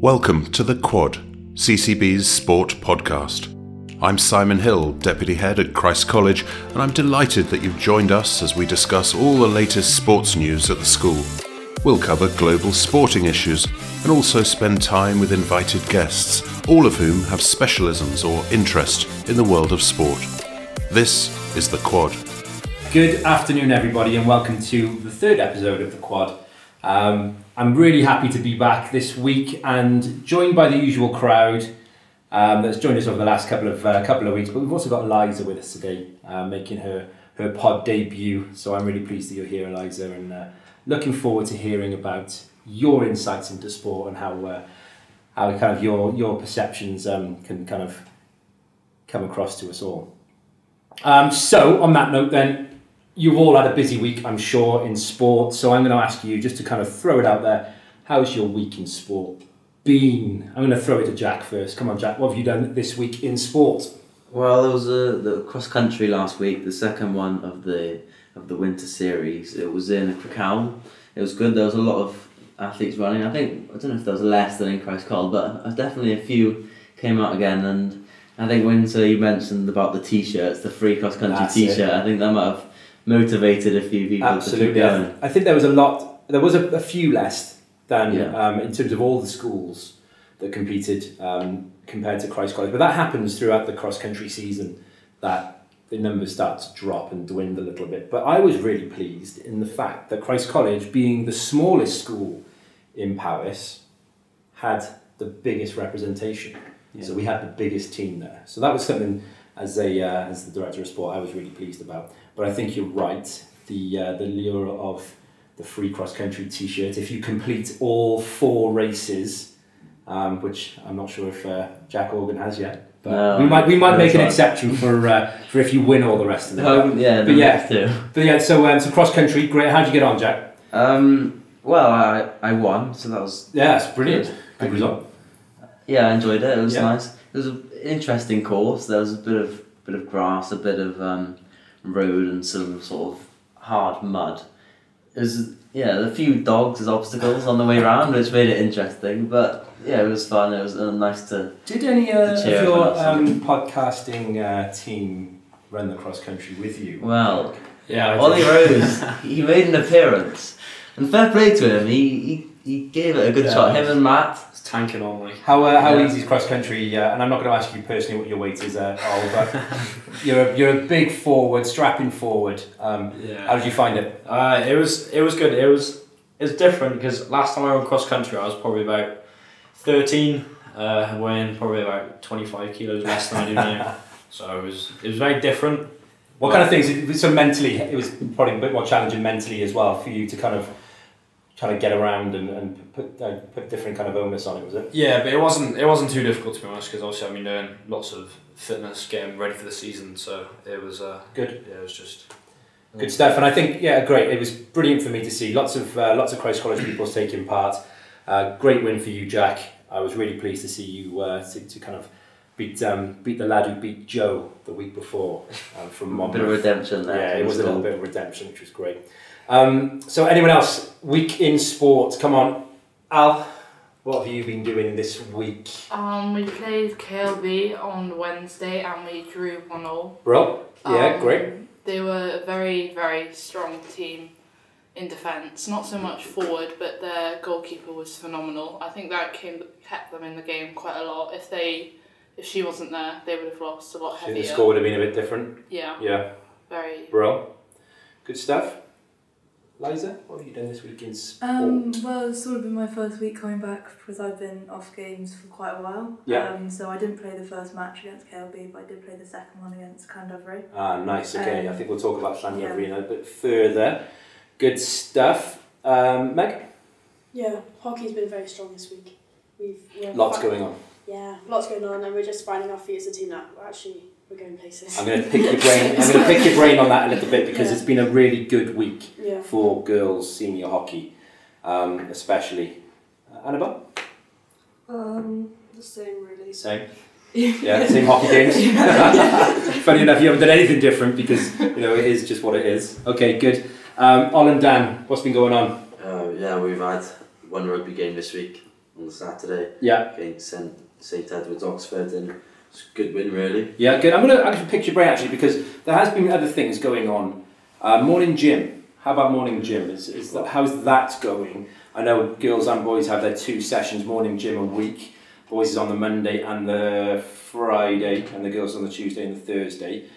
Welcome to The Quad, CCB's sport podcast. I'm Simon Hill, Deputy Head at Christ College, and I'm delighted that you've joined us as we discuss all the latest sports news at the school. We'll cover global sporting issues and also spend time with invited guests, all of whom have specialisms or interest in the world of sport. This is The Quad. Good afternoon, everybody, and welcome to the third episode of The Quad. Um, I'm really happy to be back this week and joined by the usual crowd um, that's joined us over the last couple of uh, couple of weeks. But we've also got Eliza with us today, uh, making her her pod debut. So I'm really pleased that you're here, Eliza, and uh, looking forward to hearing about your insights into sport and how uh, how kind of your your perceptions um, can kind of come across to us all. Um, so on that note, then you've all had a busy week, I'm sure, in sport. So I'm going to ask you just to kind of throw it out there. How's your week in sport been? I'm going to throw it to Jack first. Come on, Jack. What have you done this week in sport? Well, there was a the cross country last week, the second one of the of the winter series. It was in Krakow. It was good. There was a lot of athletes running. I think I don't know if there was less than in Christ College, but uh, definitely a few came out again. And I think so you mentioned about the t-shirts, the free cross country That's t-shirt, I think that might have motivated a few people Absolutely. I. I think there was a lot. There was a, a few less than Yeah. um, in terms of all the schools that competed um, compared to Christ College. But that happens throughout the cross country season. That the numbers start to drop and dwindle a little bit. But I was really pleased in the fact that Christ College, being the smallest school in Powys, had the biggest representation. So we had the biggest team there. So that was something as a uh, as the director of sport I was really pleased about. But I think you're right. The uh, the lure of the free cross country T-shirt. If you complete all four races, um, which I'm not sure if uh, Jack Organ has yet, but No, we might we might make an chance. exception for uh, for if you win all the rest of them. Um, yeah, But yeah. yeah. But yeah, so um, so cross country, great. How'd you get on, Jack? Um, well, I I won, so that was Yeah, it's brilliant. Good. Good result. Yeah, I enjoyed it. It was Yeah. nice. It was an interesting course. There was a bit of bit of grass, a bit of um, road, and some sort of hard mud. It was yeah, a few dogs as obstacles on the way around, which made it interesting. But yeah, it was fun. It was uh, nice to. Did any uh, of your um, podcasting uh, team run the cross country with you? Well, Yeah, Ollie Rose, he made an appearance, and fair play to him. He he, he gave it a good Yeah. shot. Him and Matt. It's tanking on me. How, uh, how Yeah. easy is cross country? Uh, and I'm not going to ask you personally what your weight is, uh, Ol, but you're a, you're a big forward, strapping forward. Um, how did you find it? Uh, it was it was good. It was it's different because last time I went cross country, I was probably about thirteen, uh, weighing probably about twenty five kilos less than I do now. So it was it was very different. What kind of things? So mentally, it was probably a bit more challenging mentally as well for you to kind of try to get around and, and put uh, put different kind of onus on it. Was it? Yeah, but it wasn't it wasn't too difficult to be honest because obviously I've been doing lots of fitness, getting ready for the season. So it was uh, Good. Yeah, it was just Good stuff, and I think yeah, great. It was brilliant for me to see lots of uh, lots of Christ College people taking part. Uh, great win for you, Jack. I was really pleased to see you uh, to, to kind of beat um, beat the lad who beat Joe the week before um, from A bit of redemption there. Yeah, it was a little bit of redemption, which was great. Um, so, anyone else? Week in sport. Come on, Al. What have you been doing this week, Um, we played KLB on Wednesday and we drew one all. bro? Yeah, Um, great. They were a very, very strong team in defence. Not so much forward, but their goalkeeper was phenomenal. I think that came kept them in the game quite a lot. If they, if she wasn't there, they would have lost a lot heavier. The score would have been a bit different. Yeah, Yeah, very. bro. Good stuff. Liza, what have you done this week in sport? Um, well, it's sort of been my first week coming back because I've been off games for quite a while. Yeah. Um, so I didn't play the first match against KLB, but I did play the second one against Llandovery. Ah, nice. Okay, Um, I think we'll talk about Llanelli yeah. in a bit further. Good stuff. Um, Meg, Yeah, hockey's been very strong this week. We've we're lots fi- going on. Yeah, lots going on, and we're just finding our feet as a team that we're actually we're going places. I'm going to pick your brain. I'm going to pick your brain on that a little bit because Yeah. it's been a really good week Yeah. for girls senior hockey, um, especially. Uh, Annabelle, Um, the same really. same. Yeah, same hockey games. Funny enough, you haven't done anything different because you know it is just what it is. Okay, good. Um, Ol and Dan, what's been going on? Uh, yeah, we've had one rugby game this week. on Saturday Yeah. against St St Edward's Oxford, and it's a good win really. Yeah, good. I'm going to actually pick your brain actually because there has been other things going on. Uh, morning gym. How about morning gym? Is, is that, how's that going? I know girls and boys have their two sessions morning gym a week. Boys is on the Monday and the Friday, and the girls on the Tuesday and the Thursday.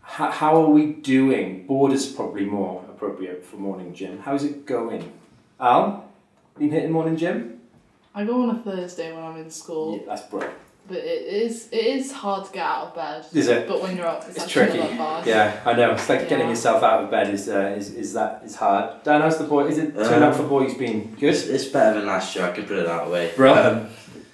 How, how are we doing? Board is probably more appropriate for morning gym. How's it going? Al, you been hitting morning gym? I go on a Thursday when I'm in school, Yeah, that's bro. But it is it is hard to get out of bed. Is it? But when you're up, it's, It's actually tricky. not that. Yeah, I know. It's like getting yourself out of bed is uh, is, is that is hard. Dan, how's the boy? Is it turn Um, out for boys been good? it's better than last year. I can put it that way. Bro. Um,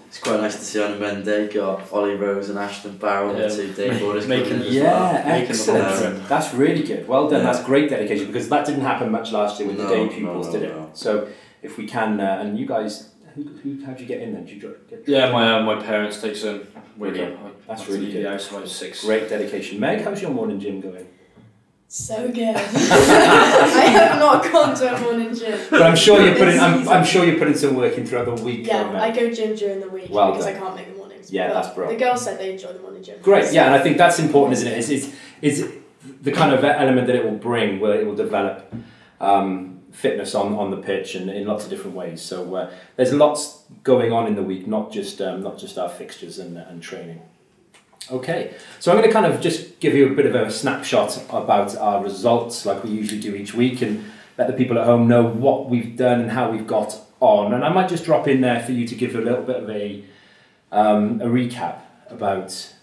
it's quite nice to see on a Monday. Got Ollie Rose and Ashton Barrow, Yeah. the two day boarders Making- as Yeah, well. Making excellent. whole trip. That's really good. Well done. Yeah. That's great dedication because that didn't happen much last year when the No, day no, pupils no, did it. no. So if we can, uh, and you guys, who, who how'd you get in then? Did you dro- get Yeah, my uh, my parents takes in. Brilliant. I- That's I really leave good. The house about six. great dedication? Meg, how's your morning gym going? So good. I have not gone to a morning gym. But I'm sure you're putting. I'm. I'm sure you're putting some work in throughout the week. Yeah, though, I go gym during the week Well because done. I can't make the mornings. Yeah, but that's bro. The girls said they enjoy the morning gym. Great, yeah, and I think that's important, isn't it? Is is is the kind of element that it will bring, where it will develop um, fitness on, on the pitch and in lots of different ways. So uh, there's lots going on in the week, not just um, not just our fixtures and, and training. Okay, so I'm going to kind of just give you a bit of a snapshot about our results, like we usually do each week, and let the people at home know what we've done and how we've got on. And I might just drop in there for you to give a little bit of a um, a recap about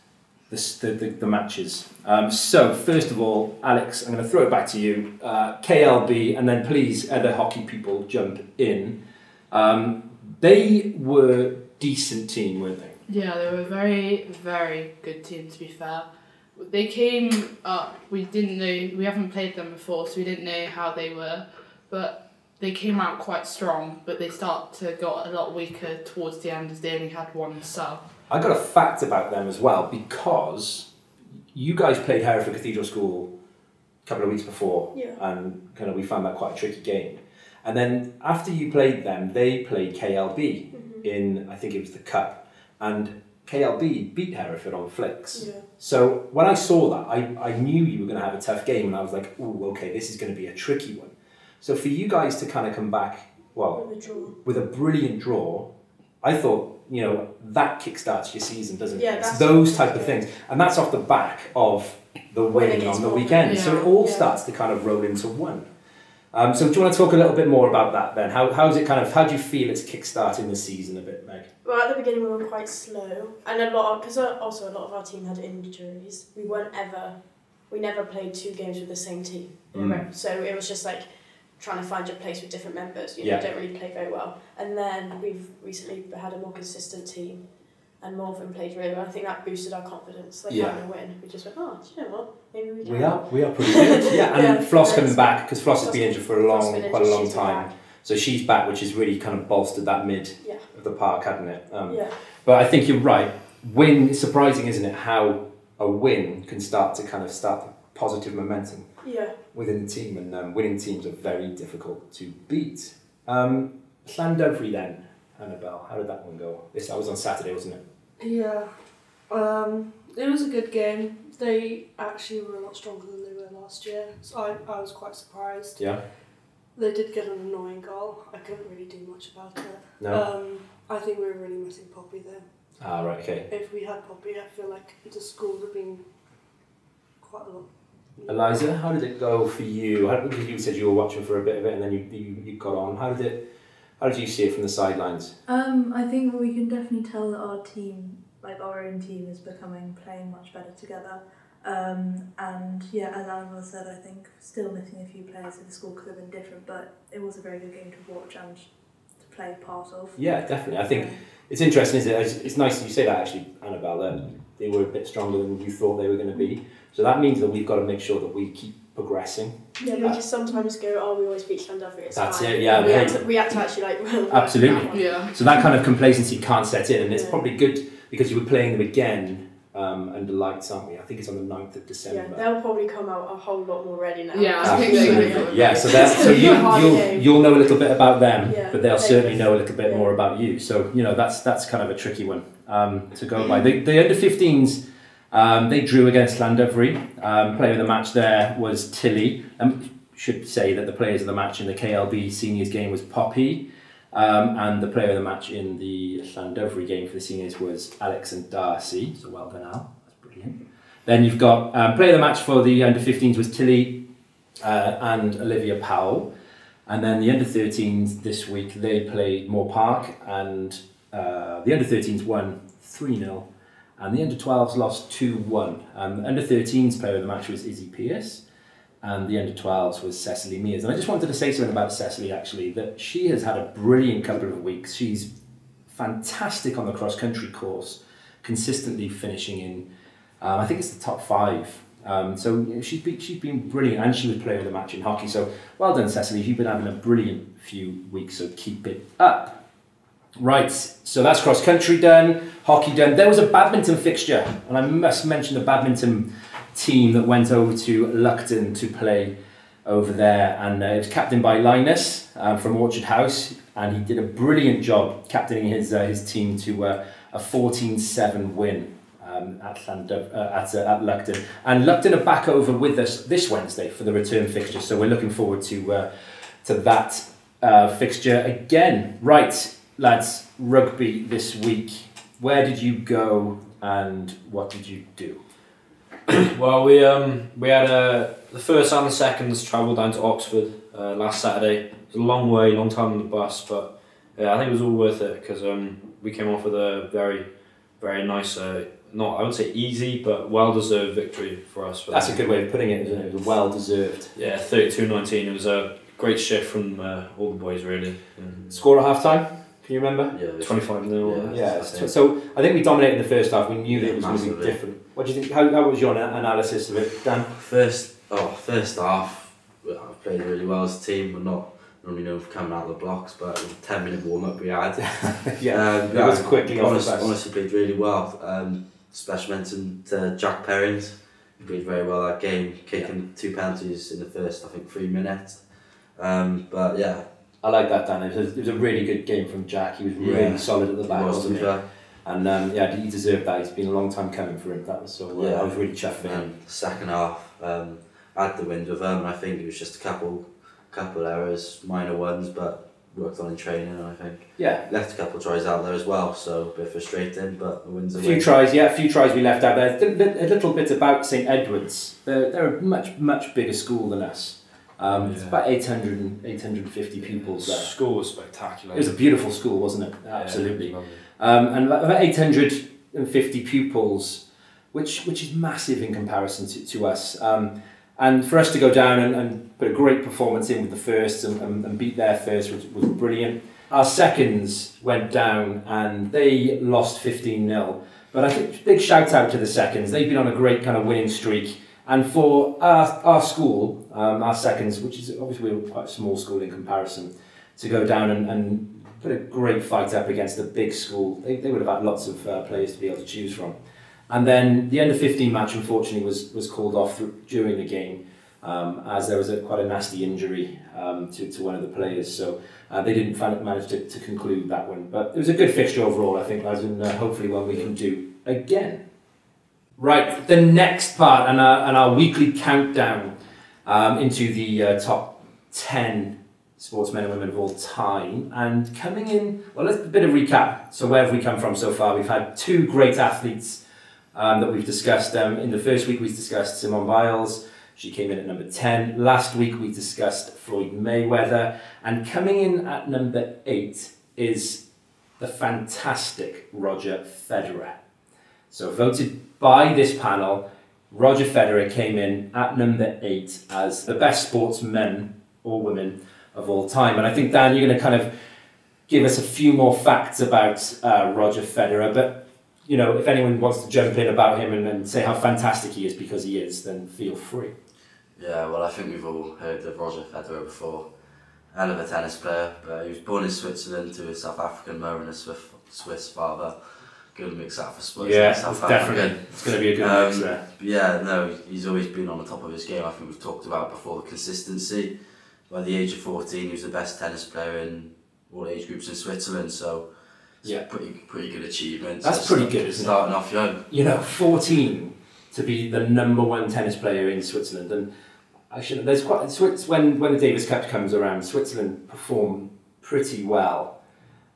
the, the, the, matches. Um, so, first of all, Alex, I'm going to throw it back to you. Uh, KLB, and then please, other hockey people, jump in. Um, they were decent team, weren't they? Yeah, they were a very, very good team to be fair. They came up, we didn't know, we haven't played them before, so we didn't know how they were, but they came out quite strong, but they start to got a lot weaker towards the end as they only had one sub. I got a fact about them as well because you guys played Hereford Cathedral School a couple of weeks before, Yeah. and kind of we found that quite a tricky game. And then after you played them, they played KLB mm-hmm. in I think it was the cup, and KLB beat Hereford on flicks. Yeah. So when I saw that, I, I knew you were going to have a tough game, and I was like, oh, okay, this is going to be a tricky one. So for you guys to kind of come back, well, With draw. with a brilliant draw, I thought, you know, that kickstarts your season, doesn't Yeah, it? It's those type of things. And that's off the back of the Winning on the weekend. than- So it all Yeah. starts to kind of roll into one. Um, so do you want to talk a little bit more about that then? How, how's it kind of, how do you feel it's kickstarting the season a bit, Meg? Well, at the beginning we were quite slow, and a lot because also a lot of our team had injuries. We weren't ever, we never played two games with the same team. Mm. So it was just like trying to find your place with different members. You know, Yeah. don't really play very well. And then we've recently had a more consistent team, and more of them played really well. I think that boosted our confidence. Like Yeah. having a win, we just went, oh, do you know what? Maybe we can. We are, we are pretty good. Yeah, and Yeah, Floss coming back, because Floss has Floss been been- injured for a long, quite a long time. back. So she's back, which has really kind of bolstered that mid Yeah. of the park, hadn't it? Um, Yeah. But I think you're right. Win, it's surprising, isn't it, how a win can start to kind of start positive momentum Yeah. within the team, and um, winning teams are very difficult to beat. Um, Llandovery then, Annabelle, how did that one go? This that was on Saturday, wasn't it? Yeah, um, it was a good game. They actually were a lot stronger than they were last year, so I, I was quite surprised. Yeah. They did get an annoying goal. I couldn't really do much about it. No. Um, I think we were really missing Poppy then. ah, right. Okay. If we had Poppy, I feel like the school would have been quite a lot. Eliza, how did it go for you? How, because you said you were watching for a bit of it, and then you, you, you got on. How did it? How did you see it from the sidelines? Um, I think we can definitely tell that our team, like our own team, is becoming playing much better together. Um, and yeah, as Annabelle said, I think still missing a few players. So the score could have been different, but it was a very good game to watch and to play part of. Yeah, definitely. I think it's interesting, isn't it? It's, it's nice you say that actually, Annabelle, that they were a bit stronger than you thought they were going to be. So that means that we've got to make sure that we keep progressing. Yeah, we just sometimes go, oh, we always beat Llandovery, it's That's fine. it, yeah, We yeah. had, to, we had to actually like, well, Absolutely. Yeah. So that kind of complacency can't set in, and it's Yeah. probably good because you were playing them again um, under lights, aren't we? I think it's on the 9th of December. Yeah, they'll probably come out a whole lot more ready now. Yeah, I think they're gonna Absolutely. go- Yeah, so that so you gonna be a hard you'll, you'll know a little bit about them, Yeah, but they'll they certainly know a little bit Yeah. more about you. So you know that's that's kind of a tricky one um, to go by. The, the under 15s. Um, they drew against Llandovery. Um, player of the match there was Tilly. Um, should say that the players of the match in the KLB seniors game was Poppy, um, and the player of the match in the Llandovery game for the seniors was Alex and Darcy. So well done, Al. That's brilliant. Then you've got um, player of the match for the under 15s was Tilly uh, and Olivia Powell. And then the under 13s this week, they played Moor Park, and uh, the under 13s won 3 0, and the under 12s lost 2 1. Um, the under 13s player of the match was Izzy Pierce, and the under 12s was Cecily Mears. And I just wanted to say something about Cecily actually, that she has had a brilliant couple of weeks. She's fantastic on the cross country course, consistently finishing in, um, I think it's the top five. Um, so she's been, she's been brilliant, and she was player of the match in hockey. So well done, Cecily. You've been having a brilliant few weeks, so keep it up. Right, so that's cross country done, hockey done. There was a badminton fixture, and I must mention the badminton team that went over to Lucton to play over there, and uh, it was captained by Linus um, from Orchard House, and he did a brilliant job captaining his uh, his team to uh, a 14-7 win um, at uh, at, uh, at Lucton. And Lucton are back over with us this Wednesday for the return fixture, so we're looking forward to uh, to that uh, fixture again. Right, lads, rugby this week. Where did you go and what did you do? Well, we um we had uh, the first and the seconds travelled down to Oxford uh, last Saturday. It was a long way, long time on the bus, but yeah, I think it was all worth it because um we came off with a very, very nice, uh, not I wouldn't say easy, but well deserved victory for us. That's a good way of putting it, isn't it? It was well deserved. Yeah, 32-19. It was a great shift from uh, all the boys really. And Score at half time? Can you remember? Yeah, it's- 25 0 Yeah. Yeah, so, so I think we dominated the first half. We knew that it was going to be different. What do you think? How, how was your analysis of it, Dan? First, oh, first half, we I played really well as a team. We're not normally known for coming out of the blocks, but the ten minute warm up we had, yeah, um, it was quickly off the honest, honestly played really well. Um, special mention to Jack Perrins, he played very well that game, kicking two penalties in the first, I think, three minutes. Um, but yeah, I like that, Dan. It was, a, it was a really good game from Jack. He was really Yeah. solid at the back, was wasn't to he? be. And um, yeah, he deserved that. It's been a long time coming for him. That was so. Uh, Yeah. I was really chuffed him. And the second half, um, had the wind with them. I think it was just a couple, couple errors, minor ones, but worked on in training. I think Yeah, left a couple of tries out there as well, so a bit frustrating. But the wins a a few win. tries. Yeah, a few tries we left out there. A a little bit about St Edwards. They're, they're a much much bigger school than us. Um, It's about 800 850 pupils there. School was spectacular. It was a beautiful school, wasn't it? Yeah, Absolutely. it um, and about about 850 pupils, which which is massive in comparison to, to us. Um, and for us to go down and, and put a great performance in with the first and, and, and beat their first was, was brilliant. Our seconds went down and they lost 15 0. But I think big shout out to the seconds. They've been on a great kind of winning streak. And for our, our school, um, our seconds, which is obviously we're quite a small school in comparison, to go down and, and put a great fight up against a big school. They, they would have had lots of uh, players to be able to choose from. And then the end under 15 match, unfortunately, was, was called off during the game um, as there was a, quite a nasty injury um, to, to one of the players. So uh, they didn't fin- manage to, to conclude that one. But it was a good fixture overall, I think, lads, and uh, hopefully one we can do again. Right, the next part and our, and our weekly countdown um, into the uh, top 10 sportsmen and women of all time. And coming in, well, let's a bit of recap. So, where have we come from so far? We've had two great athletes um, that we've discussed. Um, in the first week, we discussed Simone Biles. She came in at number 10. Last week, we discussed Floyd Mayweather. And coming in at number 8 is the fantastic Roger Federer. So, voted by this panel, Roger Federer came in at number 8 as the best sportsman or women of all time. And I think, Dan, you're going to kind of give us a few more facts about uh, Roger Federer. But, you know, if anyone wants to jump in about him and, and say how fantastic he is because he is, then feel free. Yeah, well, I think we've all heard of Roger Federer before. Hell of a tennis player, but he was born in Switzerland to a South African mother and a Swiss, Swiss father. Good mix up for Spurs. Yeah, it's definitely. It's going to be a good Um, mix there. Yeah, no, he's always been on the top of his game. I think we've talked about before the consistency. By the age of 14, he was the best tennis player in all age groups in Switzerland, so Yeah. pretty, pretty good achievement. That's So pretty good, isn't it? Starting off young. You know, 14 to be the number one tennis player in Switzerland. And I should, there's quite, Swiss, when, when the Davis Cup comes around, Switzerland perform pretty well.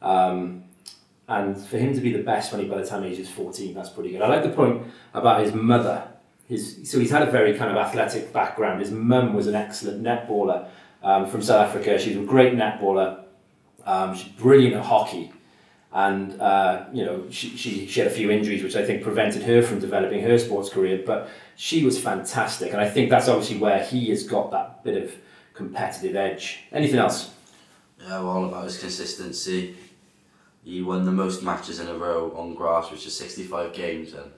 Um, and for him to be the best when he, by the time he's is 14, that's pretty good. I like the point about his mother. His, so he's had a very kind of athletic background. His mum was an excellent netballer um, from South Africa. She was a great netballer. Um, she's brilliant at hockey. And, uh, you know, she, she, she had a few injuries which I think prevented her from developing her sports career. But she was fantastic. And I think that's obviously where he has got that bit of competitive edge. Anything else? Yeah, well, all about his consistency. He won the most matches in a row on grass, which is 65 games, and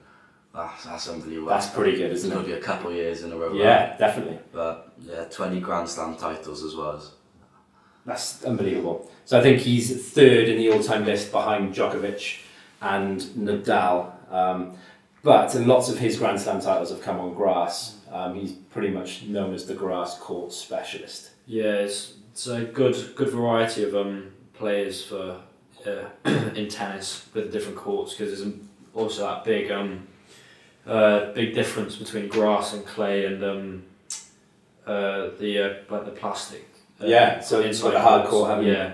that's, that's unbelievable. That's pretty good, It's isn't going it? to be a couple of years in a row. Yeah, definitely. But yeah, 20 Grand Slam titles as well. As, That's unbelievable. So I think he's third in the all-time list behind Djokovic and Nadal. Um, but lots of his Grand Slam titles have come on grass. Um, he's pretty much known as the grass court specialist. Yeah, it's, it's a good good variety of um players for uh, in tennis with different courts because there's also that big um uh, big difference between grass and clay and um uh, the uh, like the plastic. Uh, Yeah, so it's like a hard courts. haven't you? Yeah.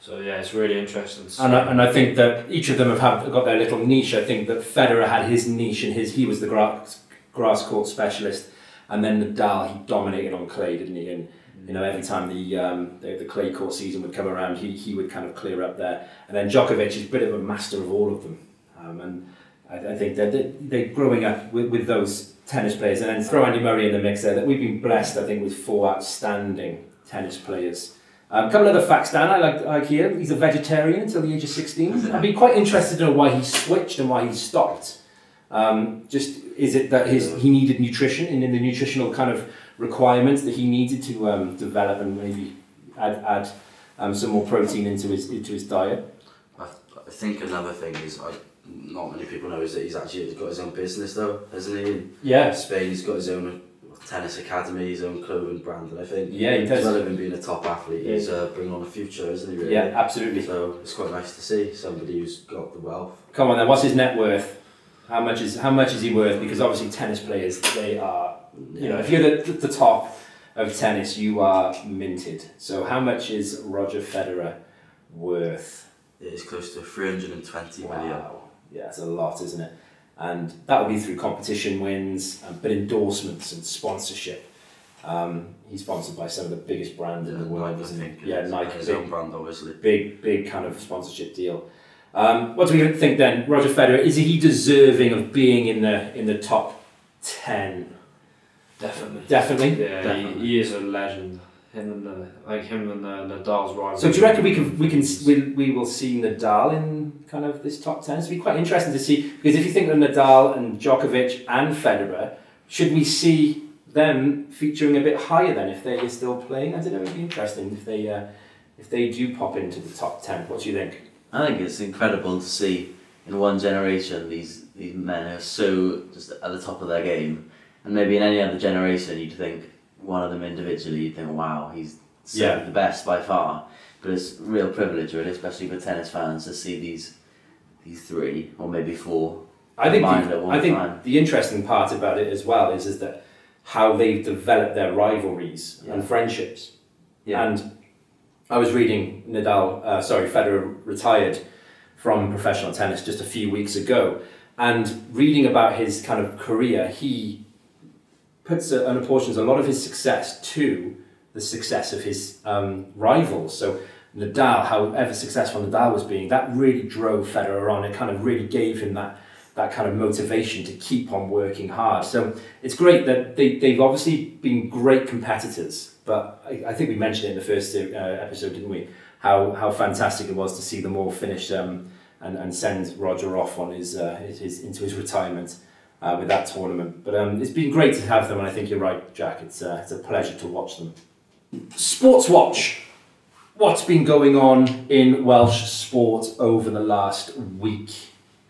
So yeah, it's really interesting. And I, and I think that each of them have had, got their little niche. I think that Federer had his niche and his he was the grass, grass court specialist, and then Nadal he dominated on clay, didn't he? And you know every time the, um, the the clay court season would come around, he, he would kind of clear up there. And then Djokovic is a bit of a master of all of them, um, and I, I think that they, they're growing up with, with those tennis players. And then throw Andy Murray in the mix there. That we've been blessed, I think, with four outstanding tennis players. Um, a couple of other facts, Dan, I like, like here. He's a vegetarian until the age of 16. I'd be quite interested to know why he switched and why he stopped. Um, just is it that his he needed nutrition and in the nutritional kind of requirements that he needed to um, develop and maybe add, add um, some more protein into his into his diet? I, I think another thing is, I, not many people know, is that he's actually got his own business though, hasn't he? In Yes. Spain, he's got his own tennis academy, his own clothing brand, and I think Yeah, he does. him being a top athlete, he's uh, bringing on a future, isn't he? Really? Yeah, absolutely. So it's quite nice to see somebody who's got the wealth. Come on then, what's his net worth? How much is how much is he worth? Because obviously tennis players, they are you know, if you're the, the top of tennis, you are minted. So how much is Roger Federer worth? It is close to 320 million. Wow. Yeah, it's a lot, isn't it? And that will be through competition wins, um, but endorsements and sponsorship. Um, he's sponsored by some of the biggest brands in the world, Nike, isn't think. he? Yeah, Nike. His big- own brand, obviously. big, big kind of sponsorship deal. Um, what do we think then, Roger Federer? Is he deserving of being in the in the top ten? Definitely. Definitely. Yeah, Definitely. He, he is a legend. Him and the, like him and the Nadal's rival. So do you reckon we can we can we, we will see Nadal in kind of this top ten? It'd be quite interesting to see because if you think of Nadal and Djokovic and Federer, should we see them featuring a bit higher then if they're still playing? I don't know. It'd be interesting if they uh, if they do pop into the top ten. What do you think? I think it's incredible to see in one generation these these men are so just at the top of their game, and maybe in any other generation you'd think one of them individually you'd think wow he's Yeah. the best by far, but it's a real privilege really, especially for tennis fans to see these these three or maybe four. I think the, at one I think time. the interesting part about it as well is is that how they've developed their rivalries and friendships. Yeah. And I was reading Nadal, uh, sorry, Federer retired from professional tennis just a few weeks ago, and reading about his kind of career, he puts a, and apportions a lot of his success to the success of his um, rivals. So Nadal, however successful Nadal was being, that really drove Federer on. It kind of really gave him that that kind of motivation to keep on working hard. So it's great that they, they've obviously been great competitors, but I, I think we mentioned it in the first uh, episode, didn't we? How, how fantastic it was to see them all finish um, and, and send Roger off on his, uh, his, his into his retirement uh, with that tournament. But um, it's been great to have them, and I think you're right, Jack. It's, uh, it's a pleasure to watch them. Sports Watch. What's been going on in Welsh sport over the last week?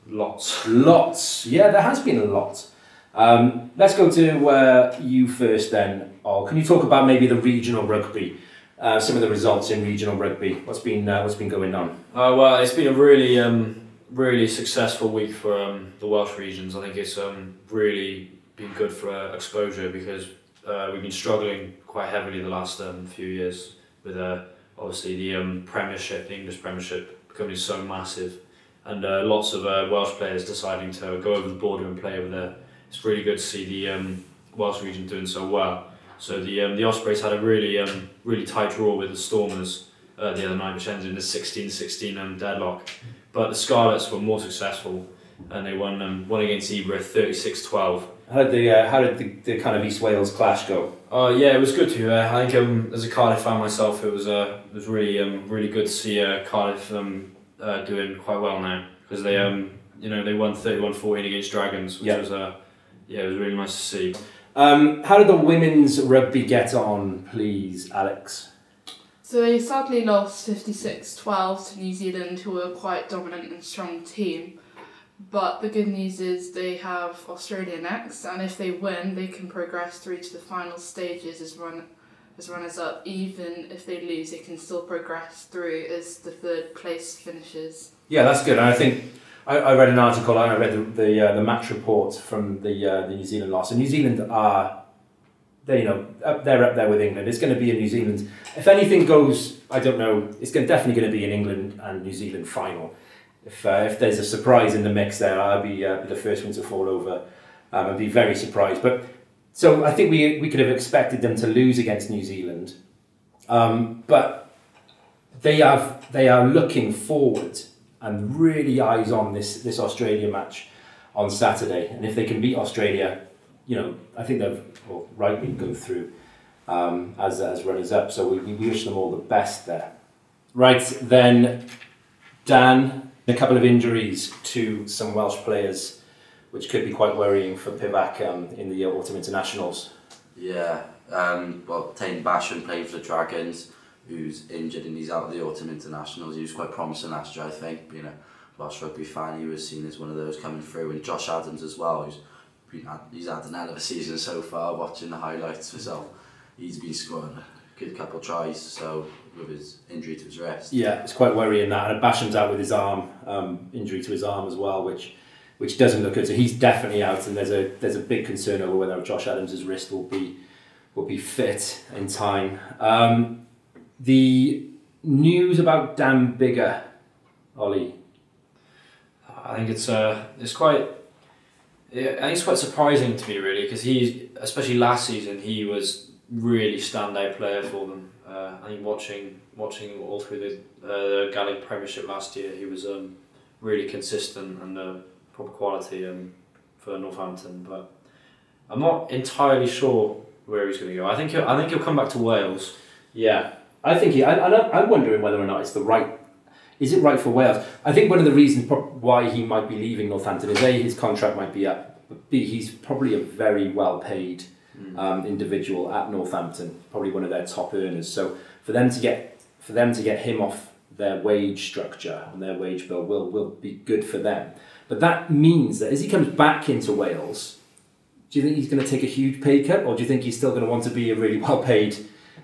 Lots. Lots. Yeah, there has been a lot. Um, let's go to uh, you first then, Ol. Can you talk about maybe the regional rugby? Uh, some of the results in regional rugby. What's been uh, what's been going on? Uh, well, it's been a really, um, really successful week for um, the Welsh regions. I think it's um, really been good for uh, exposure because uh, we've been struggling quite heavily the last um, few years with uh, obviously the um, Premiership, the English Premiership, becoming so massive, and uh, lots of uh, Welsh players deciding to go over the border and play over there. It's really good to see the um, Welsh region doing so well. So the um, the Ospreys had a really um, really tight draw with the Stormers uh, the other night, which ended in a 16-16 um, deadlock. But the Scarlets were more successful, and they won um, won against Zebre 36-12. How did the uh, how did the, the kind of East Wales clash go? Uh, yeah, it was good to. Uh, I think um, as a Cardiff fan myself, it was uh, it was really um, really good to see uh, Cardiff um, uh, doing quite well now because they um, you know they won 31-14 against Dragons, which Yeah. was uh, yeah it was really nice to see. Um, how did the women's rugby get on, please, Alex? So they sadly lost 56-12 to New Zealand, who were quite dominant and strong team. But the good news is they have Australia next, and if they win, they can progress through to the final stages as run as runners up. Even if they lose, they can still progress through as the third place finishes. Yeah, that's good. And I think I, I read an article and I read the the, uh, the match report from the uh, the New Zealand loss. And New Zealand are they you know up, they're up there with England. It's going to be in New Zealand. If anything goes, I don't know. It's going, definitely going to be an England and New Zealand final. If uh, if there's a surprise in the mix there, I'll be uh, the first one to fall over. Um, I'd be very surprised. But so I think we we could have expected them to lose against New Zealand, um, but they have they are looking forward and really eyes on this this Australia match on Saturday. And if they can beat Australia, you know, I think they've well, rightly go through um, as as runners up. So we, we wish them all the best there. Right then, Dan, a couple of injuries to some Welsh players, which could be quite worrying for Pivac um, in the autumn internationals. Yeah, um, well, Taine Basham playing for the Dragons, who's injured and he's out of the autumn internationals. He was quite promising last year, I think. Being a Welsh rugby fan, he was seen as one of those coming through. And Josh Adams as well, who's he's had an hell of a season so far. Watching the highlights for so, he's been scoring a good couple of tries. So with his injury to his wrist. Yeah, it's quite worrying that. And Basham's out with his arm, um, injury to his arm as well, which which doesn't look good. So he's definitely out, and there's a there's a big concern over whether Josh Adams' wrist will be will be fit in time. Um, the news about Dan Biggar, Ollie. I think it's uh, it's quite. Yeah, think it's quite surprising to me really because he, especially last season, he was really standout player for them. Uh, I think watching watching all through the uh, Gallagher Premiership last year, he was um, really consistent and uh, proper quality um, for Northampton. But I'm not entirely sure where he's going to go. I think he'll, I think he'll come back to Wales. Yeah, I think he. I, I, I'm wondering whether or not it's the right. Is it right for Wales? I think one of the reasons pro- why he might be leaving Northampton is a his contract might be up, but b he's probably a very well paid um, individual at Northampton, probably one of their top earners. So for them to get for them to get him off their wage structure and their wage bill will will be good for them. But that means that as he comes back into Wales, do you think he's going to take a huge pay cut, or do you think he's still going to want to be a really well paid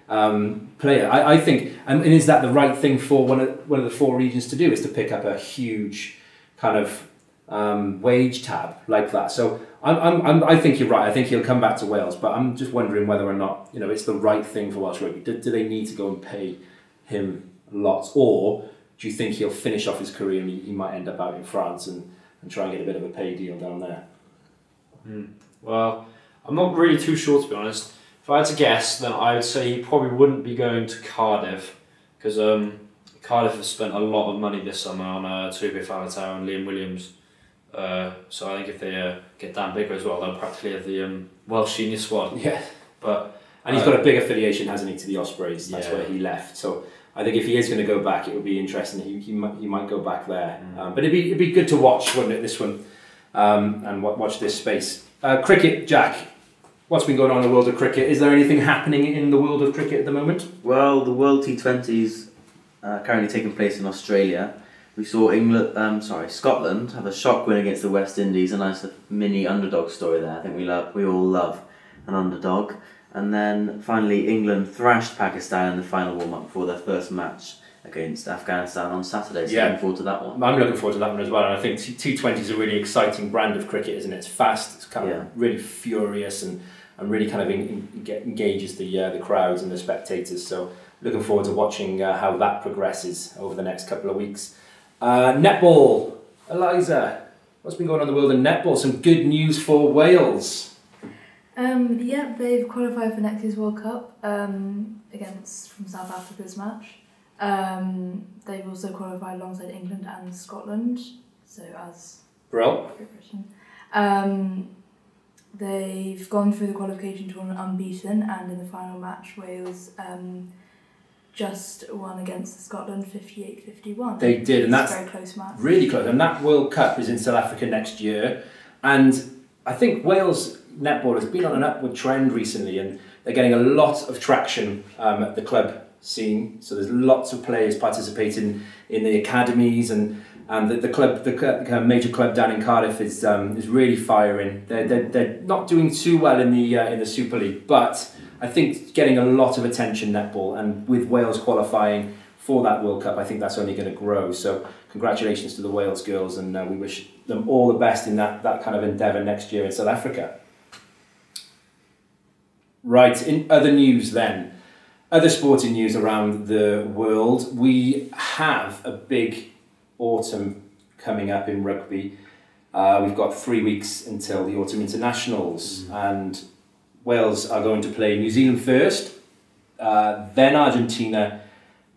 um, player? I, I think, and, is that the right thing for one of one of the four regions to do? Is to pick up a huge kind of um, wage tab like that. So I'm, I'm, I'm, I think you're right. I think he'll come back to Wales, but I'm just wondering whether or not you know it's the right thing for Welsh rugby. Do, do they need to go and pay him lots, or do you think he'll finish off his career and he, he might end up out in France and, and try and get a bit of a pay deal down there? Well, I'm not really too sure to be honest. If I had to guess, then I would say he probably wouldn't be going to Cardiff because um, Cardiff has spent a lot of money this summer on uh, Tupe Faletau and Liam Williams. Uh, so I think if they uh, get Dan Biggar as well, they'll practically have the um, Welsh senior squad. Yeah. But And he's got a big affiliation, hasn't he, to the Ospreys? That's Yeah. where he left. So I think if he is going to go back, it would be interesting. He, he, might, he might go back there. Um, but it'd be, it'd be good to watch, wouldn't it, this one, um, and wa- watch this space. Uh, cricket, Jack. What's been going on in the world of cricket? Is there anything happening in the world of cricket at the moment? Well, the World T20s uh, currently taking place in Australia, we saw England, um, sorry, Scotland have a shock win against the West Indies. A nice mini underdog story there. I think we love, we all love an underdog. And then finally, England thrashed Pakistan in the final warm up before their first match against Afghanistan on Saturday. So Yeah. looking forward to that one. I'm looking forward to that one as well, and I think T Twenty is a really exciting brand of cricket, isn't it? It's fast, it's kind Yeah. of really furious, and, and really kind of get- engages the uh, the crowds and the spectators. So looking forward to watching uh, how that progresses over the next couple of weeks. Uh, netball, Eliza, what's been going on in the world of netball? Some good news for Wales. Um, yeah, they've qualified for next year's World Cup um, against from South Africa's match. Um, they've also qualified alongside England and Scotland, so as Brill. Um, they've gone through the qualification tournament unbeaten, and in the final match, Wales um, just won against Scotland 58 51. They did, and that's a very close match. Really close. And that World Cup is in South Africa next year. And I think Wales netball has been on an upward trend recently and they're getting a lot of traction um, at the club scene. So there's lots of players participating in the academies and and the, the club, the, major club down in Cardiff is um, is really firing. They're, they're, they're not doing too well in the uh, in the Super League, but I think getting a lot of attention netball and with Wales qualifying for that World Cup, I think that's only going to grow. So congratulations to the Wales girls, and uh, we wish them all the best in that, that kind of endeavour next year in South Africa. Right, in other news then, other sporting news around the world, we have a big autumn coming up in rugby. Uh, we've got three weeks until the autumn internationals, and Wales are going to play New Zealand first, uh, then Argentina,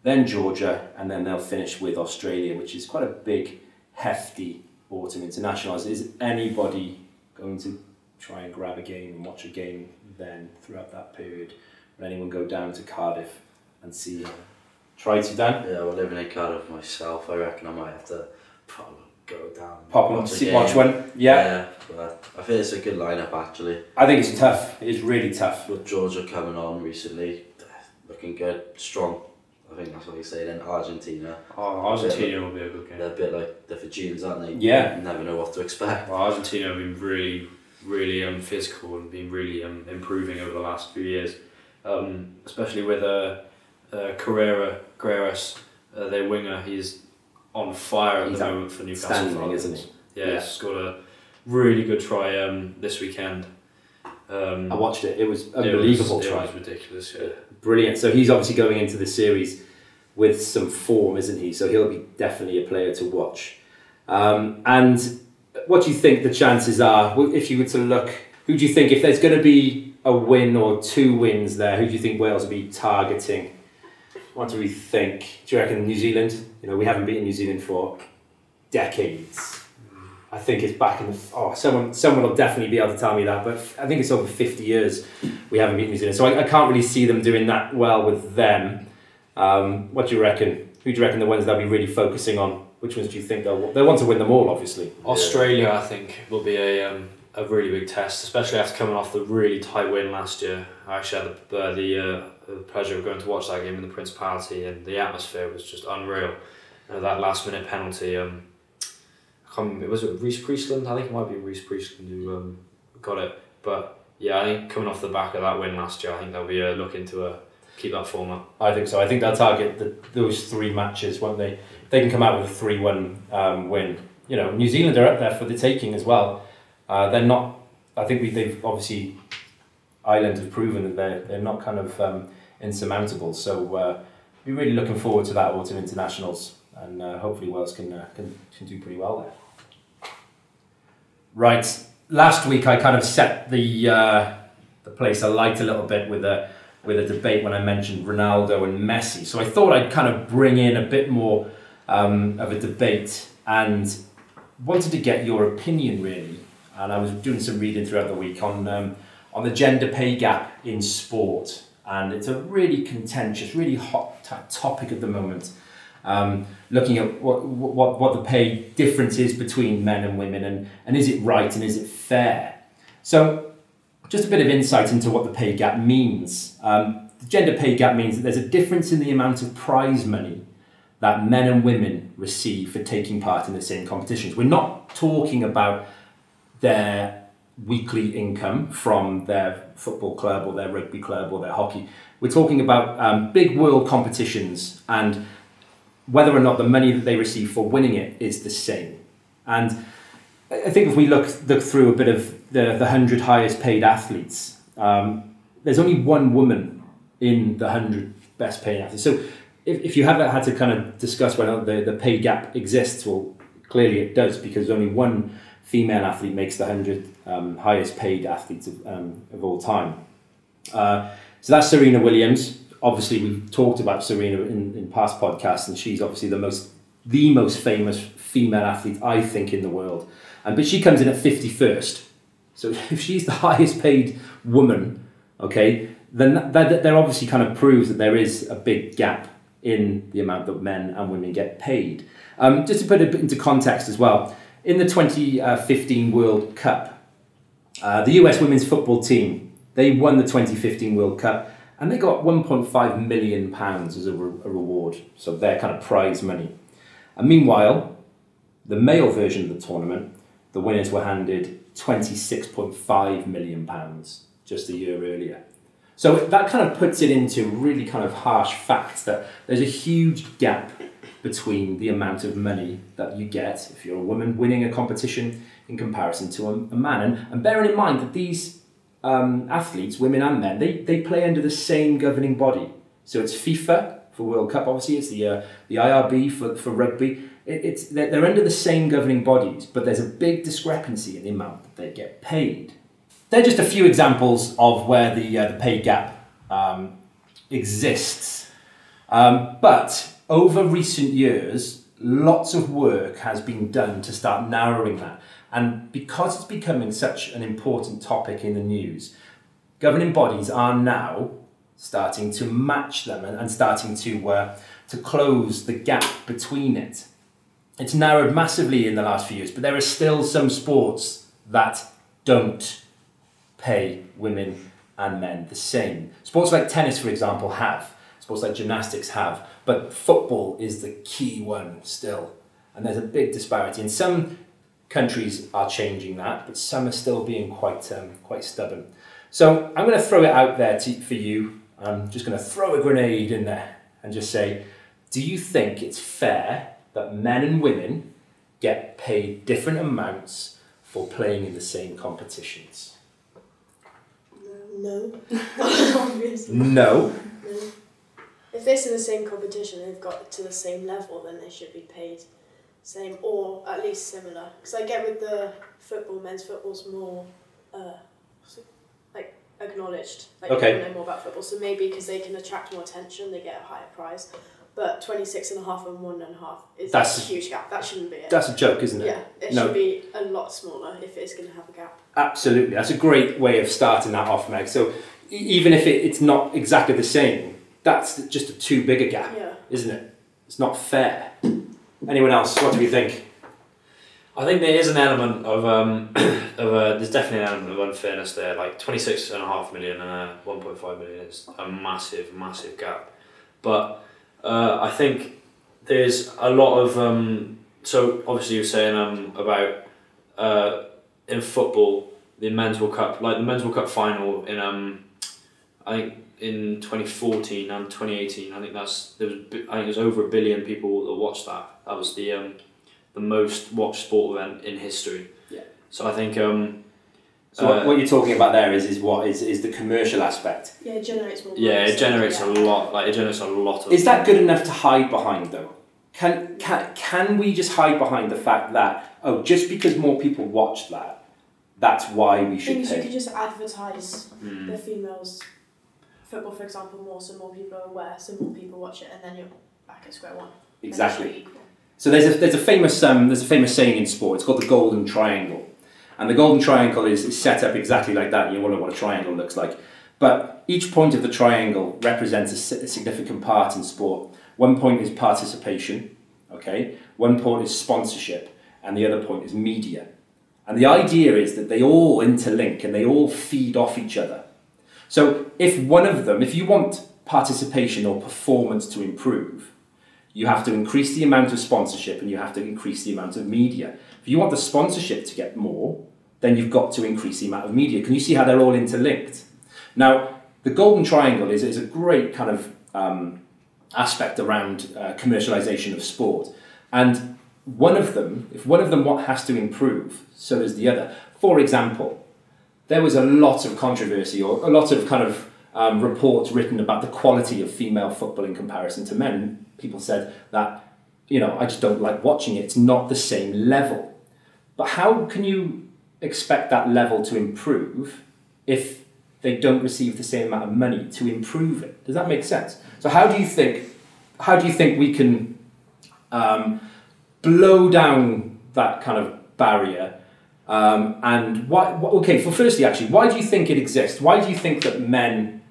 then Georgia, and then they'll finish with Australia, which is quite a big, hefty autumn internationals. Is anybody going to try and grab a game and watch a game then throughout that period? Will anyone go down to Cardiff and see? Try to Dan. Yeah, well, living in Cardiff myself, I reckon I might have to probably go down. Pop and watch a see, game. watch one. Yeah. but I think it's a good lineup actually. I think it's tough. It is really tough. With Georgia coming on recently, looking good, strong. I think that's what you say. Then Argentina, Oh, Argentina will be a good game. they're a bit like the Fijians, aren't they? Yeah. You never know what to expect. Well, Argentina have been really, really um, physical and been really um, improving over the last few years, um, especially with uh, uh, Carrera, Carreras, uh, their winger. He's on fire at He's the moment for Newcastle. Falcons. isn't he? Yeah, Yeah. he's got a really good try um, this weekend. Um, I watched it. It was it unbelievable was, try. It was ridiculous. Yeah. Brilliant. So he's obviously going into the series with some form, isn't he? So he'll be definitely a player to watch. Um, and what do you think the chances are if you were to look? Who do you think if there's going to be a win or two wins there? Who do you think Wales will be targeting? What do we think? Do you reckon New Zealand? You know, we haven't beaten New Zealand for decades. I think it's back in the oh someone someone will definitely be able to tell me that, but I think it's over fifty years we haven't beaten New Zealand, so I, I can't really see them doing that well with them. Um, what do you reckon? Who do you reckon the ones they'll be really focusing on? Which ones do you think they'll they want to win them all? Obviously, Australia, I think, will be a um, a really big test, especially after coming off the really tight win last year. I actually had the uh, the, uh, the pleasure of going to watch that game in the Principality, and the atmosphere was just unreal. Uh, that last minute penalty, um, I can't remember, was it Rhys Priestland? I think it might be Rhys Priestland who um, got it. But yeah, I think coming off the back of that win last year, I think they'll be uh, looking to uh, keep that form up. I think so. I think they'll target the, those three matches, won't they? They can come out with a three-one um, win. You know, New Zealand are up there for the taking as well. Uh, they're not. I think we, they've obviously Ireland have proven that they're they're not kind of um, insurmountable. So uh, we're really looking forward to that autumn internationals, and uh, hopefully Wales can, uh, can can do pretty well there. Right. Last week I kind of set the uh, the place alight a little bit with a with a debate when I mentioned Ronaldo and Messi. So I thought I'd kind of bring in a bit more um, of a debate and wanted to get your opinion really. And I was doing some reading throughout the week on um, on the gender pay gap in sport, and it's a really contentious, really hot t- topic at the moment. Um, looking at what, what what the pay difference is between men and women, and, and is it right and is it fair? So just a bit of insight into what the pay gap means. Um, the gender pay gap means that there's a difference in the amount of prize money that men and women receive for taking part in the same competitions. We're not talking about their weekly income from their football club or their rugby club or their hockey. We're talking about um, big world competitions and whether or not the money that they receive for winning it is the same. And I think if we look look through a bit of the the hundred highest paid athletes, um, there's only one woman in the hundred best paid athletes. So if, if you haven't had to kind of discuss whether the, the pay gap exists, well, clearly it does because there's only one female athlete makes the 100 um, highest paid athletes of, um, of all time. Uh, so that's Serena Williams. Obviously, we've talked about Serena in, in past podcasts, and she's obviously the most the most famous female athlete I think in the world. And but she comes in at 51st. So if she's the highest paid woman, okay, then that, that obviously kind of proves that there is a big gap in the amount that men and women get paid. Um, just to put it into context as well, in the 2015 World Cup, uh, the US women's football team they won the 2015 World Cup and they got 1.5 million pounds as a, re- a reward, so their kind of prize money. And meanwhile, the male version of the tournament, the winners were handed 26.5 million pounds just a year earlier. So that kind of puts it into really kind of harsh facts that there's a huge gap between the amount of money that you get if you're a woman winning a competition in comparison to a, a man. And, and bearing in mind that these um, athletes, women and men, they, they play under the same governing body. So it's FIFA for World Cup, obviously, it's the, uh, the IRB for, for rugby. It, it's, they're, they're under the same governing bodies, but there's a big discrepancy in the amount that they get paid. They're just a few examples of where the, uh, the pay gap um, exists. Um, but over recent years, lots of work has been done to start narrowing that. And because it's becoming such an important topic in the news, governing bodies are now starting to match them and, and starting to, uh, to close the gap between it. It's narrowed massively in the last few years, but there are still some sports that don't pay women and men the same. Sports like tennis, for example, have. Sports like gymnastics have. But football is the key one still. And there's a big disparity. And some countries are changing that, but some are still being quite, um, quite stubborn. So I'm going to throw it out there to, for you. I'm just going to throw a grenade in there and just say, do you think it's fair that men and women get paid different amounts for playing in the same competitions? No. No. No. If they're in the same competition, they've got to the same level, then they should be paid same or at least similar. Because I get with the football, men's football's more uh, like acknowledged. Like Okay. people know more about football, so maybe because they can attract more attention, they get a higher prize. But 26 and a half and one and a half is That's- a huge gap. That shouldn't be it. That's a joke, isn't it? yeah, it No. should be a lot smaller if it's going to have a gap. Absolutely. That's a great way of starting that off, Meg. So even if it, it's not exactly the same, that's just a too big a gap, Yeah. isn't it? It's not fair. Anyone else? What do you think? I think there is an element of um, of uh, there's definitely an element of unfairness there. Like twenty six and a half million and uh, one point five million is a massive, massive gap. But uh, I think there's a lot of um, so obviously you're saying um, about uh, in football the men's World Cup like the men's World Cup final in um, I think in 2014 and 2018 I think that's there was I think it was over a billion people that watched that that was the um, the most watched sport event in history. Yeah. So I think um, So what, Uh, what you're talking about there is, is what is, is the commercial aspect. Yeah, it generates more. yeah, it generates yeah. a lot. Like it generates a lot of. Is that good enough to hide behind though? Can, can, can we just hide behind the fact that, oh, just because more people watch that, that's why we should thing is, you pay? could just advertise Mm. the females football, for example, more, so more people are aware, so more people watch it, and then you're back at square one. Then it should Exactly. So there's a, there's a famous um, there's a famous saying in sport. It's called the golden triangle, and the golden triangle is, is set up exactly like that. You wonder what a triangle looks like, but each point of the triangle represents a, a significant part in sport. One point is participation, okay. One point is sponsorship, and the other point is media. And the idea is that they all interlink and they all feed off each other. So if one of them, if you want participation or performance to improve, you have to increase the amount of sponsorship and you have to increase the amount of media. If you want the sponsorship to get more, then you've got to increase the amount of media. Can you see how they're all interlinked? Now, the Golden Triangle is, is a great kind of um, aspect around uh, commercialization of sport. And one of them, if one of them what has to improve, so does the other. For example, there was a lot of controversy or a lot of kind of um, reports written about the quality of female football in comparison to men. People said that, you know, I just don't like watching it. It's not the same level. But how can you expect that level to improve if they don't receive the same amount of money to improve it? Does that make sense? So how do you think? How do you think we can um, blow down that kind of barrier? Um, and why? Okay, for firstly, actually, why do you think it exists? Why do you think that men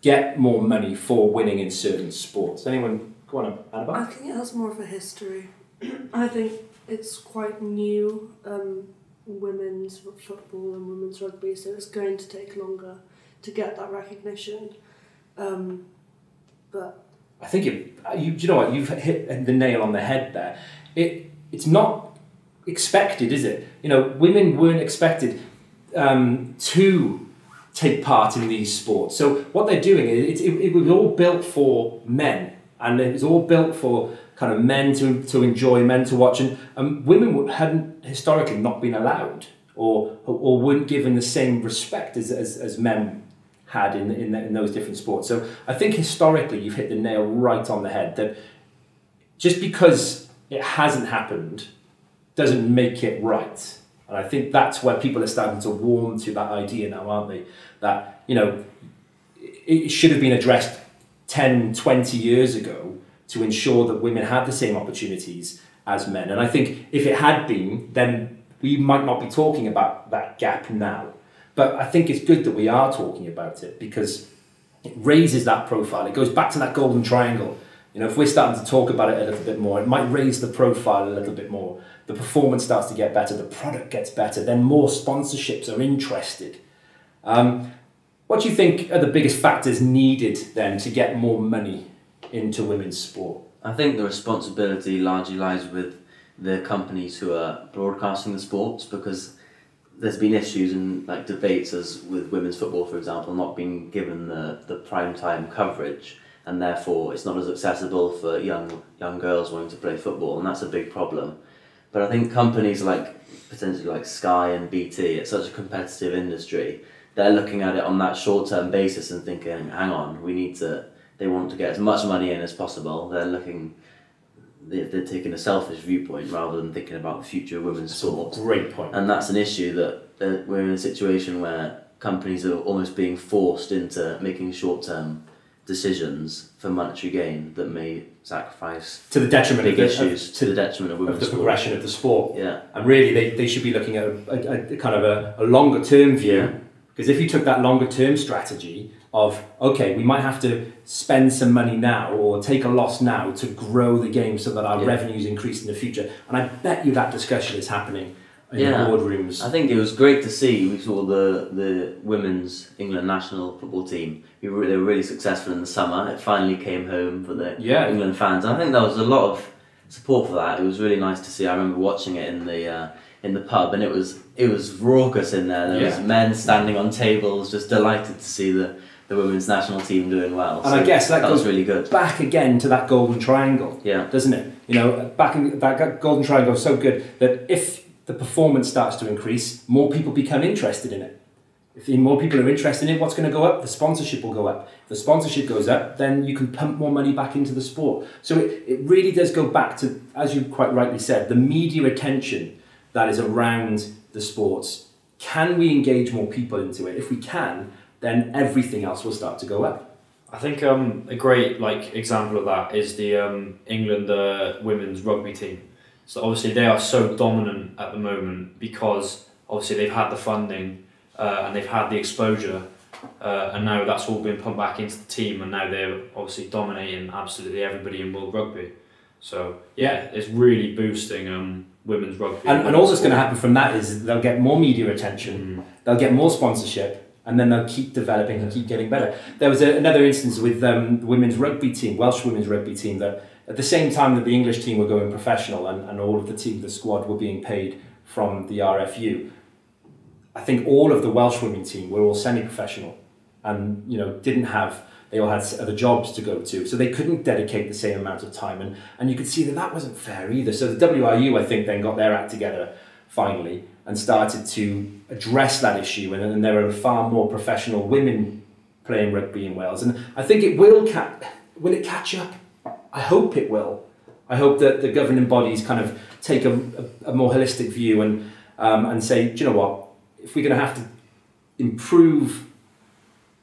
get more money for winning in certain sports? Anyone go on, Annabelle? I think it has more of a history. I think it's quite new, um, women's football and women's rugby, so it's going to take longer to get that recognition. Um, but I think it, you, you know what you've hit the nail on the head there. It it's not expected, is it? You know, women weren't expected um, to take part in these sports. So what they're doing is it, it, it was all built for men, and it was all built for kind of men to, to enjoy, men to watch, and um, women hadn't historically not been allowed or or weren't given the same respect as, as, as men had in, in, in those different sports. So I think historically you've hit the nail right on the head that just because it hasn't happened doesn't make it right. And I think that's where people are starting to warm to that idea now, aren't they? That, you know, it should have been addressed 10, 20 years ago to ensure that women had the same opportunities as men. And I think if it had been, then we might not be talking about that gap now. But I think it's good that we are talking about it because it raises that profile. It goes back to that golden triangle. You know, if we're starting to talk about it a little bit more, it might raise the profile a little bit more. The performance starts to get better, the product gets better, then more sponsorships are interested. Um, what do you think are the biggest factors needed then to get more money into women's sport? I think the responsibility largely lies with the companies who are broadcasting the sports because there's been issues and like debates as with women's football, for example, not being given the, the prime time coverage, and therefore it's not as accessible for young young girls wanting to play football, and that's a big problem. But I think companies like potentially like Sky and BT, it's such a competitive industry. They're looking at it on that short term basis and thinking, hang on, we need to. They want to get as much money in as possible. They're looking they're taking a selfish viewpoint rather than thinking about the future of women's sport. Great point. And that's an issue that, that we're in a situation where companies are almost being forced into making short term decisions for monetary gain that may sacrifice to the detriment big of the, issues of, to the detriment of of the sport. progression of the sport. Yeah. And really, they, they should be looking at a, a, a kind of a, a longer term view. Yeah. Because if you took that longer term strategy of, okay, we might have to spend some money now or take a loss now to grow the game so that our Yeah. revenues increase in the future. And I bet you that discussion is happening in Yeah. the boardrooms. I think it was great to see. We saw the, the women's England national football team. We were, they were really successful in the summer. It finally came home for the Yeah. England fans. I think there was a lot of support for that. It was really nice to see. I remember watching it in the uh, in the pub, and it was it was raucous in there. There was men standing on tables, just delighted to see the, the women's national team doing well. And I guess that was goes- really good. Back again to that golden triangle. Yeah. doesn't it? You know, back in that golden triangle is so good that if the performance starts to increase, more people become interested in it. If more people are interested in it, what's going to go up? The sponsorship will go up. If the sponsorship goes up, then you can pump more money back into the sport. So it, it really does go back to, as you quite rightly said, the media attention that is around the sports. Can we engage more people into it? If we can, then everything else will start to go up. I think um, a great like example of that is the um, England uh, women's rugby team. So obviously they are so dominant at the moment because obviously they've had the funding uh, and they've had the exposure, uh, and now that's all been pumped back into the team, and now they're obviously dominating absolutely everybody in world rugby. So yeah, it's really boosting um, women's rugby. And, and all that's going to happen from that is they'll get more media attention, Mm. they'll get more sponsorship, and then they'll keep developing and keep getting better. There was a, another instance with um, the women's rugby team, Welsh women's rugby team, that at the same time that the English team were going professional and, and all of the team, the squad were being paid from the RFU, I think all of the Welsh women team were all semi-professional and you know didn't have they all had other jobs to go to. So they couldn't dedicate the same amount of time and, and you could see that that wasn't fair either. So the WRU I think then got their act together finally and started to address that issue and, and there are far more professional women playing rugby in Wales. And I think it will ca- will it catch up I hope it will I hope that the governing bodies kind of take a, a, a more holistic view and um, and say do you know what if we're going to have to improve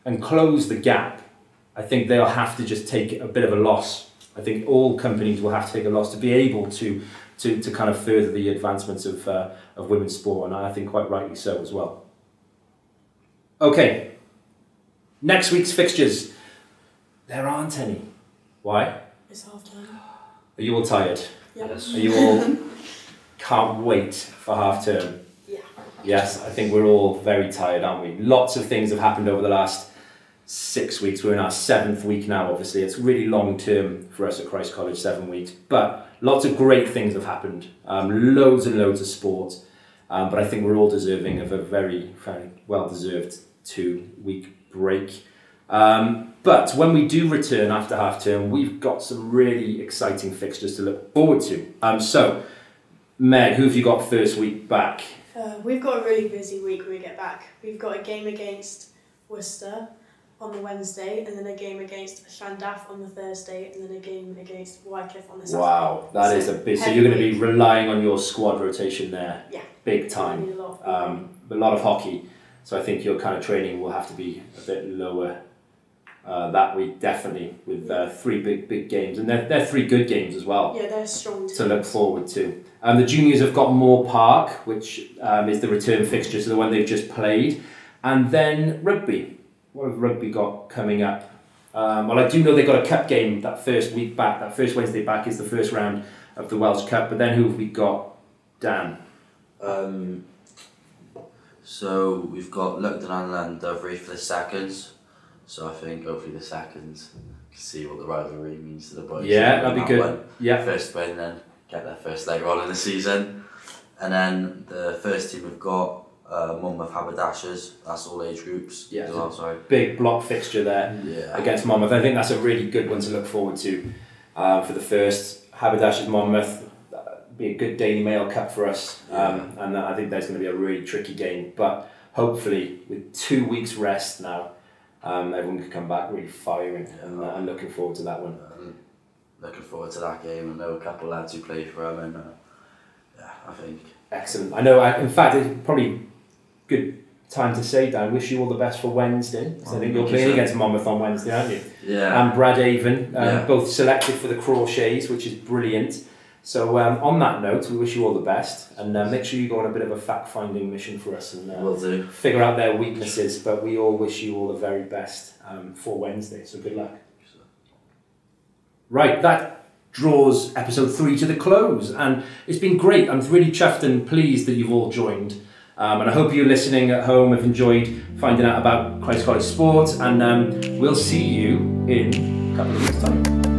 and close the gap, I think they'll have to just take a bit of a loss. I think all companies will have to take a loss to be able to to, to kind of further the advancements of, uh, of women's sport, and I think quite rightly so as well. Okay, next week's fixtures. There aren't any. Why? It's half time. Are you all tired? Yep. Yes. Are you all can't wait for half term? Yeah. Yes, I think we're all very tired, aren't we? Lots of things have happened over the last six weeks. We're in our seventh week now, obviously. It's really long term for us at Christ College, seven weeks. But lots of great things have happened. Um, loads and loads of sport. Um, but I think we're all deserving of a very, very well deserved two week break. Um, but when we do return after half term, we've got some really exciting fixtures to look forward to. Um, so, Meg, who have you got first week back? Uh, we've got a really busy week when we get back. We've got a game against Worcester on the Wednesday, and then a game against Llandaff on the Thursday, and then a game against Wycliffe on the Saturday. Wow, that is a bit. So you're going to be relying on your squad rotation there, Yeah. big time. a lot Um, a lot of hockey, so I think your kind of training will have to be a bit lower uh, that week, definitely, with uh, three big big games, and they're, they're three good games as well Yeah, they're strong to look forward to. Um, the juniors have got Moor Park, which um, is the return fixture, so the one they've just played, and then rugby. What have rugby got coming up? Um, well, I do know they've got a cup game that first week back. That first Wednesday back is the first round of the Welsh Cup. But then who have we got? Dan. Um, so we've got Lugden and Dovry for the seconds. So I think hopefully the seconds can see what the rivalry means to the boys. Yeah, that'd be good. Yeah. First win, then get their first leg roll in the season. And then the first team we've got uh, Monmouth Haberdashers. That's all age groups. Yeah. As well, sorry. Big block fixture there. Yeah. against Monmouth. I think that's a really good one to look forward to um, for the first Haberdashers Monmouth. That'd be a good Daily Mail Cup for us, um, and I think there's going to be a really tricky game. But hopefully, with two weeks rest now, um, everyone could come back really firing, and uh, I'm looking forward to that one. Um, looking forward to that game. I know a couple of lads who play for them, and uh, yeah, I think Excellent. I know. I, in fact, it's probably good time to say, Dan. Wish you all the best for Wednesday. I think you're playing against Monmouth on Wednesday, aren't you? yeah. and Brad Avon, um, Yeah. both selected for the Crawshays, which is brilliant. So um, on that note, we wish you all the best, and uh, make sure you go on a bit of a fact-finding mission for us and uh, will do. figure out their weaknesses. But we all wish you all the very best um, for Wednesday. So good luck. Right, that draws episode three to the close, and it's been great. I'm really chuffed and pleased that you've all joined. Um, and I hope you listening at home have enjoyed finding out about Christ College Sports, and um, we'll see you in a couple of weeks' time.